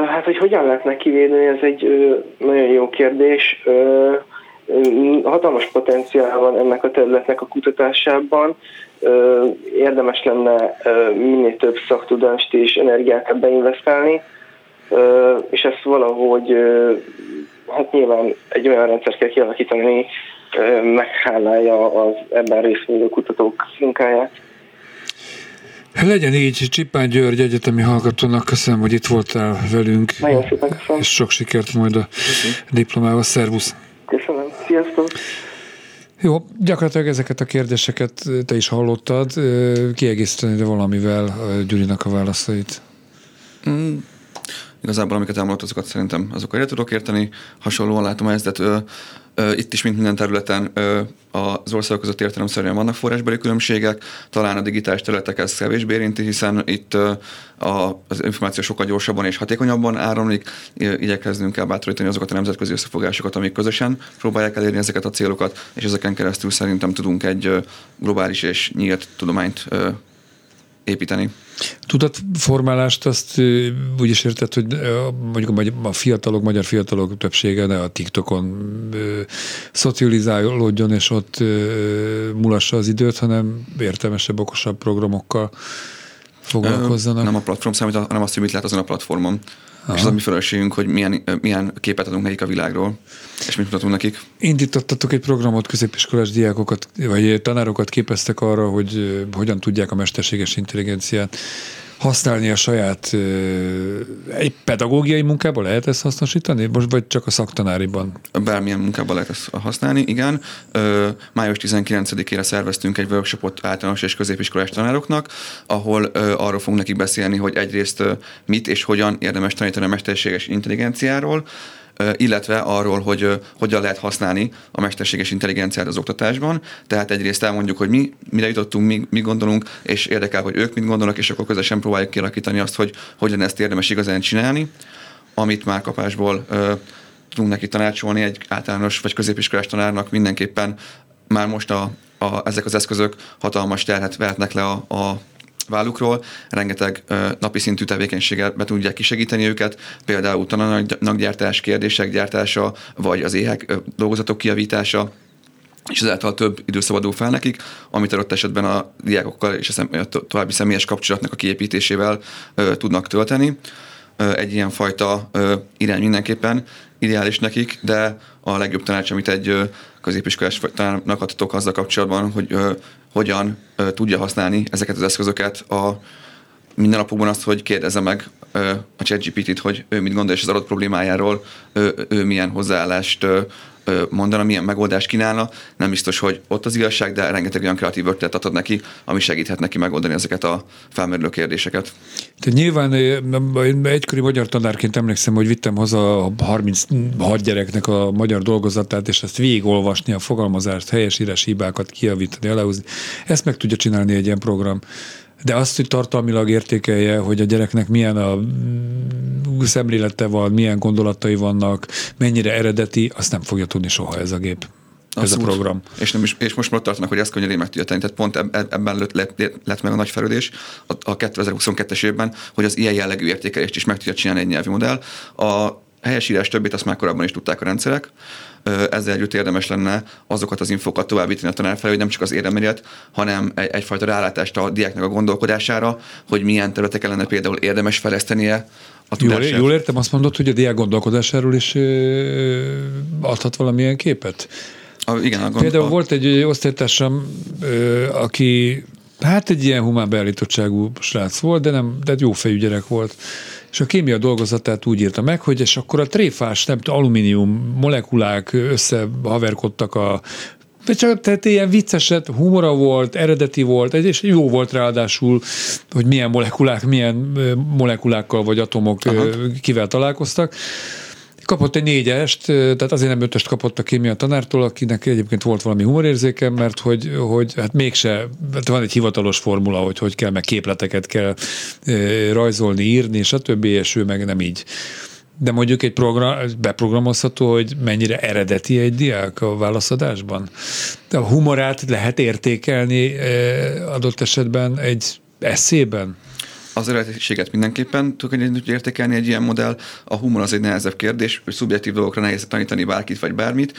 Hát, hogy hogyan lehetne kivédeni, ez egy nagyon jó kérdés. Hatalmas potenciál van ennek a területnek a kutatásában érdemes lenne minél több szaktudást és energiát ebbe investálni, és ezt valahogy, hát nyilván egy olyan rendszer kell kialakítani, meghálálja az ebben részvevő kutatók munkáját. Legyen így, Csipán György egyetemi hallgatónak köszönöm, hogy itt voltál velünk. Nagyon szépen köszönöm. És sok sikert majd a diplomával. Szervusz! Köszönöm, sziasztok! Jó, gyakorlatilag ezeket a kérdéseket te is hallottad. Kiegészíteni de valamivel Gyurinak a válaszait? Mm, igazából, amiket elmondott, azokat szerintem azokat egyet tudok érteni. Hasonlóan látom ezt, de itt is, mint minden területen az országok között értelemszerűen vannak forrásbeli különbségek, talán a digitális területek ezt kevésbé érinti, hiszen itt az információ sokkal gyorsabban és hatékonyabban áramlik, igyekeznünk kell bátorítani azokat a nemzetközi összefogásokat, amik közösen próbálják elérni ezeket a célokat, és ezeken keresztül szerintem tudunk egy globális és nyílt tudományt építeni. Tudatformálást azt úgy is érted, hogy mondjuk a fiatalok, magyar fiatalok többsége ne a TikTokon szocializálódjon, és ott mulassa az időt, hanem értelmesebb, okosabb programokkal foglalkozzanak. Nem a platform számít, hanem azt, hogy mit lehet azon a platformon. Aha. És az a mi felelősségünk, hogy milyen, milyen képet adunk nekik a világról, és mit mutatunk nekik. Indítottatok egy programot, középiskolás diákokat, vagy tanárokat képeztek arra, hogy hogyan tudják a mesterséges intelligenciát használni a saját egy pedagógiai munkában lehet ezt hasznosítani? Most vagy csak a szaktanáriban? Bármilyen munkában lehet ezt használni, igen. Május 19-ére szerveztünk egy workshopot általános és középiskolás tanároknak, ahol arról fogunk nekik beszélni, hogy egyrészt mit és hogyan érdemes tanítani a mesterséges intelligenciáról, illetve arról, hogy hogyan lehet használni a mesterséges intelligenciát az oktatásban. Tehát egyrészt elmondjuk, hogy mi mire jutottunk, mi, mi gondolunk, és érdekel, hogy ők mit gondolnak, és akkor közösen próbáljuk kialakítani azt, hogy hogyan ezt érdemes igazán csinálni, amit már kapásból tudunk neki tanácsolni egy általános vagy középiskolás tanárnak mindenképpen már most a, a, ezek az eszközök hatalmas terhet vehetnek le a, a vállukról, rengeteg ö, napi szintű tevékenységgel be tudják kisegíteni őket, például tananyaggyártás, kérdések gyártása, vagy az éhek ö, dolgozatok kiavítása, és ezáltal több idő szabadul fel nekik, amit adott esetben a diákokkal és a, szem, a további személyes kapcsolatnak a kiépítésével ö, tudnak tölteni. Ö, egy ilyen fajta ö, irány mindenképpen ideális nekik, de a legjobb tanács, amit egy középiskolás tanárnak adhatok azzal kapcsolatban, hogy ö, hogyan ö, tudja használni ezeket az eszközöket a mindennapokban azt, hogy kérdezze meg ö, a ChatGPT-t, hogy ő mit gondol, és az adott problémájáról ő, ő milyen hozzáállást ö, mondana, milyen megoldást kínálna, nem biztos, hogy ott az igazság, de rengeteg olyan kreatív ötletet ad neki, ami segíthet neki megoldani ezeket a felmerülő kérdéseket. Tehát nyilván én egykori magyar tanárként emlékszem, hogy vittem haza a 36 gyereknek a magyar dolgozatát, és ezt végigolvasni, a fogalmazást, helyesírás hibákat kiavítani, aláhúzni. Ezt meg tudja csinálni egy ilyen program. De azt, hogy tartalmilag értékelje, hogy a gyereknek milyen a mm, szemlélete van, milyen gondolatai vannak, mennyire eredeti, azt nem fogja tudni soha ez a gép. Ez Abszolút. a program. És, nem is, és most már tartanak, hogy ezt könnyen meg tudja tenni. Tehát pont ebben lett, lett, lett meg a nagy fejlődés a, a 2022-es évben, hogy az ilyen jellegű értékelést is meg tudja csinálni egy nyelvi modell. A helyesírás többét azt már korábban is tudták a rendszerek, ezzel együtt érdemes lenne azokat az infokat továbbítani a tanár felé, hogy nem csak az érdemegyet, hanem egy, egyfajta rálátást a diáknak a gondolkodására, hogy milyen területeken lenne például érdemes fejlesztenie a jól, jól értem, azt mondod, hogy a diák gondolkodásáról is adhat valamilyen képet? A, igen, a gond, Például a... volt egy osztálytársam, aki hát egy ilyen humán beállítottságú srác volt, de nem, de jó fejű gyerek volt és a kémia dolgozatát úgy írta meg, hogy és akkor a tréfás, nem alumínium molekulák összehaverkodtak a csak tehát ilyen vicceset, humora volt, eredeti volt, és jó volt ráadásul, hogy milyen molekulák, milyen molekulákkal vagy atomok Aha. kivel találkoztak. Kapott egy négyest, tehát azért nem ötöst kapott a kémia tanártól, akinek egyébként volt valami humorérzéke, mert hogy, hogy hát mégse, hát van egy hivatalos formula, hogy hogy kell, meg képleteket kell rajzolni, írni, stb., és ő meg nem így. De mondjuk egy program, beprogramozható, hogy mennyire eredeti egy diák a válaszadásban. De a humorát lehet értékelni adott esetben egy eszében? Az eredetiséget mindenképpen tudjuk értékelni egy ilyen modell. A humor az egy nehezebb kérdés, hogy szubjektív dolgokra nehéz tanítani bárkit vagy bármit.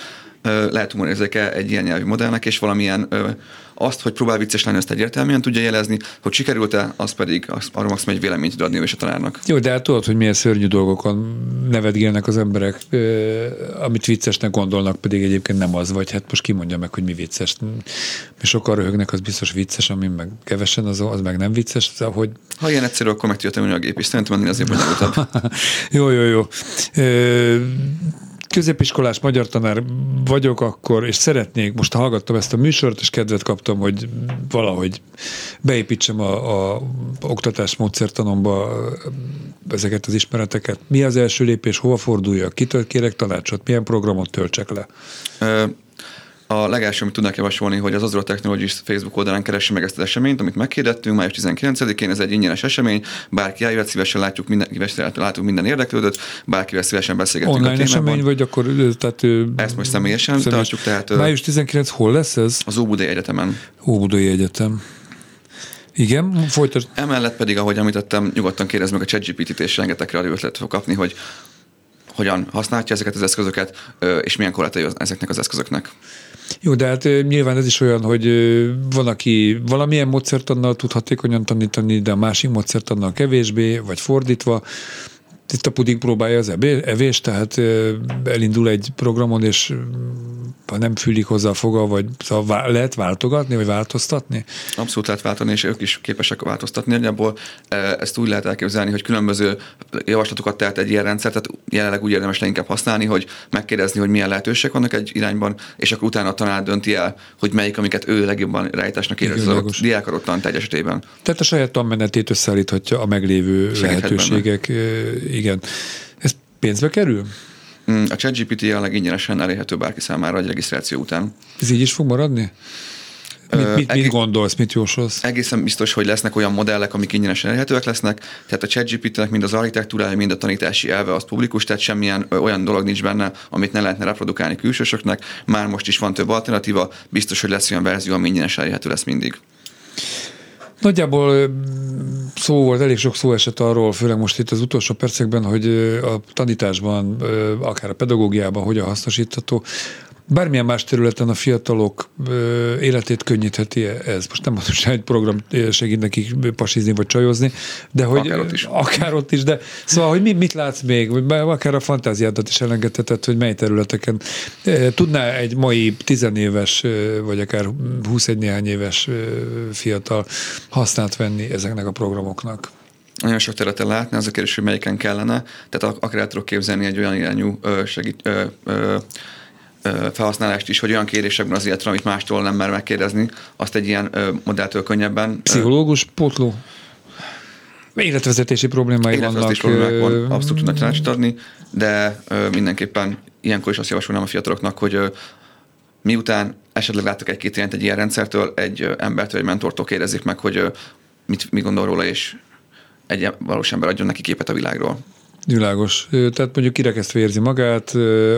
Lehet humorérzéke egy ilyen nyelvi modellnek, és valamilyen azt, hogy próbál vicces lenni, azt egyértelműen tudja jelezni, hogy sikerült-e, az pedig az, arról maximum egy véleményt adni ő és a tanárnak. Jó, de hát tudod, hogy milyen szörnyű dolgokon nevetgélnek az emberek, amit viccesnek gondolnak, pedig egyébként nem az, vagy hát most kimondja meg, hogy mi vicces. Mi sokkal röhögnek, az biztos vicces, ami meg kevesen, az, az meg nem vicces. Hogy... Ha ilyen egyszerű, akkor meg tudja a gép is. Szerintem ennél azért bonyolultabb. jó, jó, jó középiskolás magyar tanár vagyok akkor, és szeretnék, most hallgattam ezt a műsort, és kedvet kaptam, hogy valahogy beépítsem a, a oktatás módszertanomba ezeket az ismereteket. Mi az első lépés, hova forduljak, kitől kérek tanácsot, milyen programot töltsek le? A legelső, amit tudnak javasolni, hogy az Azure Technologies Facebook oldalán keresse meg ezt az eseményt, amit meghirdettünk május 19-én, ez egy ingyenes esemény, bárki eljöhet, szívesen látjuk minden, látunk minden érdeklődőt, bárkivel szívesen beszélgetünk Online a témában. esemény, vagy akkor tehát, Ezt most személyesen személyes. tartjuk. Tehát, május 19 hol lesz ez? Az Óbudai Egyetemen. Óbudai Egyetem. Igen, folytasd. Emellett pedig, ahogy említettem, nyugodtan kérdezz meg a ChatGPT-t, és rengeteg kreatív ötletet fog kapni, hogy hogyan használja ezeket az eszközöket, és milyen korlátai ezeknek az eszközöknek. Jó, de hát nyilván ez is olyan, hogy van, aki valamilyen módszertannal tud hatékonyan tanítani, de a másik módszertannal kevésbé, vagy fordítva. Itt a puding próbálja az evés, tehát elindul egy programon, és ha nem fülik hozzá a foga, vagy szóval lehet váltogatni, vagy változtatni? Abszolút lehet váltani, és ők is képesek változtatni. Nagyjából ezt úgy lehet elképzelni, hogy különböző javaslatokat tehet egy ilyen rendszer, tehát jelenleg úgy érdemes leginkább használni, hogy megkérdezni, hogy milyen lehetőségek vannak egy irányban, és akkor utána a tanár dönti el, hogy melyik, amiket ő legjobban rejtásnak érez az diák adott tantágy esetében. Tehát a saját tanmenetét összeállíthatja a meglévő lehetőségek benne igen. Ez pénzbe kerül? Mm, a ChatGPT jelenleg ingyenesen elérhető bárki számára egy regisztráció után. Ez így is fog maradni? Mit, mit, mit gondolsz, mit jósolsz? Egészen biztos, hogy lesznek olyan modellek, amik ingyenesen elérhetőek lesznek, tehát a ChatGPT-nek mind az architektúrája, mind a tanítási elve az publikus, tehát semmilyen olyan dolog nincs benne, amit ne lehetne reprodukálni külsősöknek. Már most is van több alternatíva, biztos, hogy lesz olyan verzió, ami ingyenesen elérhető lesz mindig. Nagyjából szó volt, elég sok szó esett arról, főleg most itt az utolsó percekben, hogy a tanításban, akár a pedagógiában hogyan hasznosítható bármilyen más területen a fiatalok életét könnyítheti ez. Most nem mondom, hogy egy program segít nekik pasizni vagy csajozni, de hogy akár ott is. Akár ott is, de szóval, hogy mit, mit látsz még, vagy akár a fantáziádat is elengedheted, hogy mely területeken tudná egy mai tizenéves, vagy akár 21 néhány éves fiatal hasznát venni ezeknek a programoknak? nagyon sok területen látni, az a kérdés, hogy melyiken kellene. Tehát akár el tudok képzelni egy olyan irányú segít, ö, ö, felhasználást is, hogy olyan kérésekben az életre, amit mástól nem mer megkérdezni, azt egy ilyen modelltől könnyebben. Pszichológus, pótló? Életvezetési problémái Életvezetési vannak. problémák van, abszolút tudnak tanácsot adni, de mindenképpen ilyenkor is azt javasolnám a fiataloknak, hogy miután esetleg láttak egy-két irányt egy ilyen rendszertől, egy embertől, egy mentortól kérdezik meg, hogy mit, mit gondol róla, és egy valós ember adjon neki képet a világról. Világos. Tehát mondjuk kirekesztve érzi magát,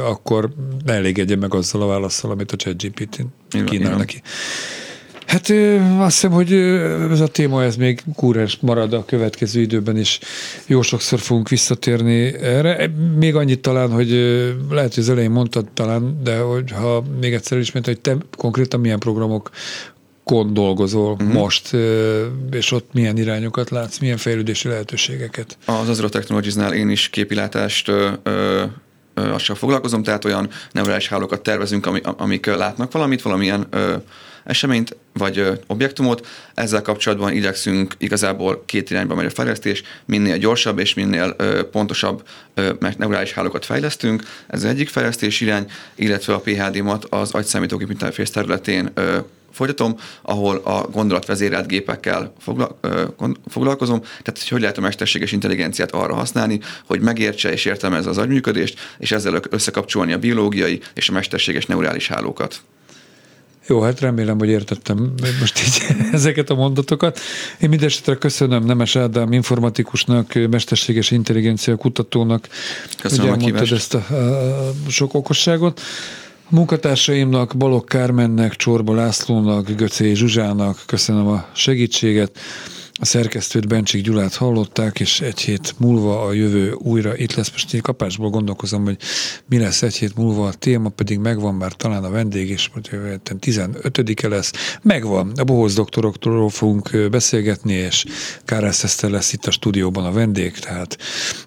akkor ne elégedje meg azzal a válaszsal, amit a ChatGPT kínál igen. neki. Hát azt hiszem, hogy ez a téma ez még kúrás marad a következő időben is. Jó sokszor fogunk visszatérni erre. Még annyit talán, hogy lehet, hogy az elején mondtad talán, de hogy ha még egyszer ismét, hogy te konkrétan milyen programok kon dolgozol uh-huh. most, és ott milyen irányokat látsz, milyen fejlődési lehetőségeket? Az Azure Technologies-nál én is képilátást azt foglalkozom, tehát olyan neurális hálókat tervezünk, amik látnak valamit, valamilyen eseményt vagy ö, objektumot. Ezzel kapcsolatban igyekszünk igazából két irányba megy a fejlesztés, minél gyorsabb és minél ö, pontosabb ö, neurális hálókat fejlesztünk. Ez az egyik fejlesztés irány, illetve a PHD-mat az agyszámítógép interfész területén ö, folytatom, ahol a gondolatvezérelt gépekkel foglalkozom, tehát hogy hogy lehet a mesterséges intelligenciát arra használni, hogy megértse és értelmezze az agyműködést, és ezzel összekapcsolni a biológiai és a mesterséges neurális hálókat. Jó, hát remélem, hogy értettem most így ezeket a mondatokat. Én mindesetre köszönöm Nemes Ádám informatikusnak, mesterséges intelligencia kutatónak, Köszönöm hogy elmondtad ezt a, a sok okosságot. Munkatársaimnak, Balok Kármennek, Csorba Lászlónak, Göcé Zsuzsának köszönöm a segítséget. A szerkesztőt Bencsik Gyulát hallották, és egy hét múlva a jövő újra itt lesz. Most én kapásból gondolkozom, hogy mi lesz egy hét múlva, a téma pedig megvan már talán a vendég, és 15-e lesz. Megvan. A Bohoz doktoroktól fogunk beszélgetni, és Kárász Eszter lesz itt a stúdióban a vendég, tehát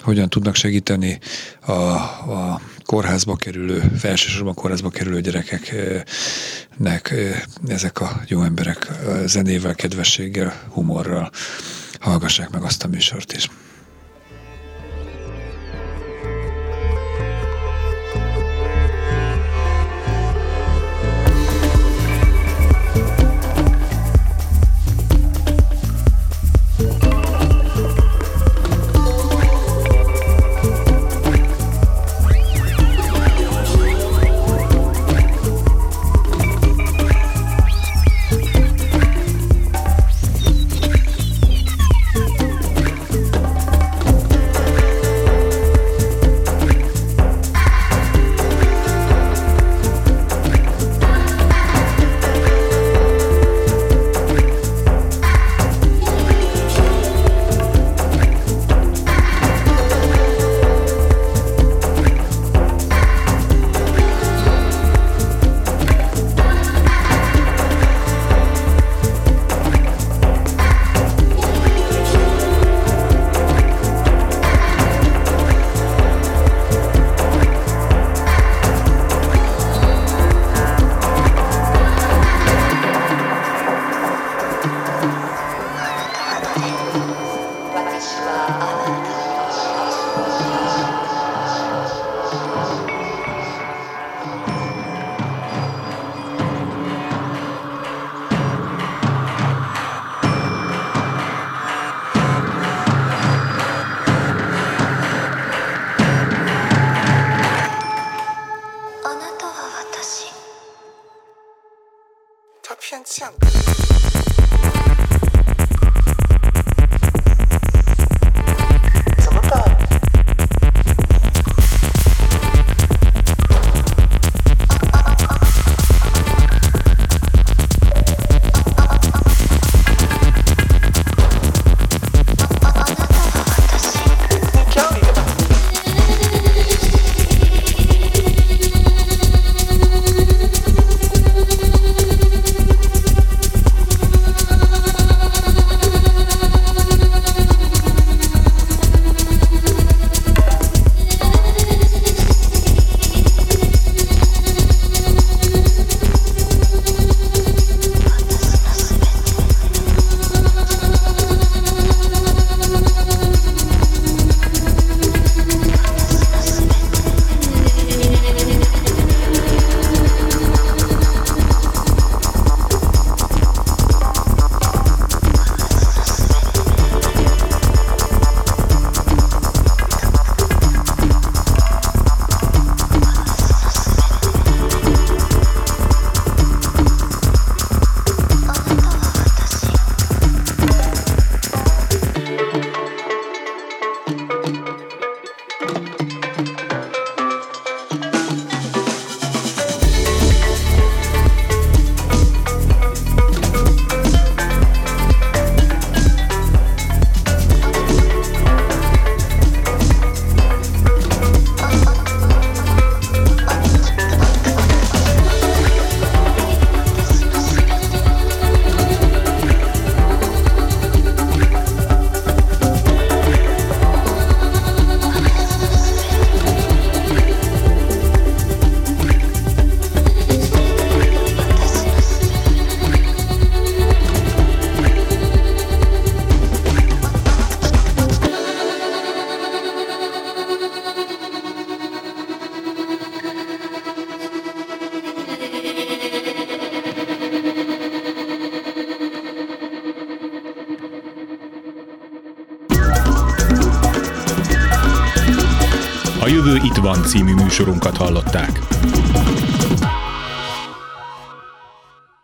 hogyan tudnak segíteni a, a kórházba kerülő, felsősorban kórházba kerülő gyerekeknek ezek a jó emberek zenével, kedvességgel, humorral hallgassák meg azt a műsort is. Műsorunkat hallották.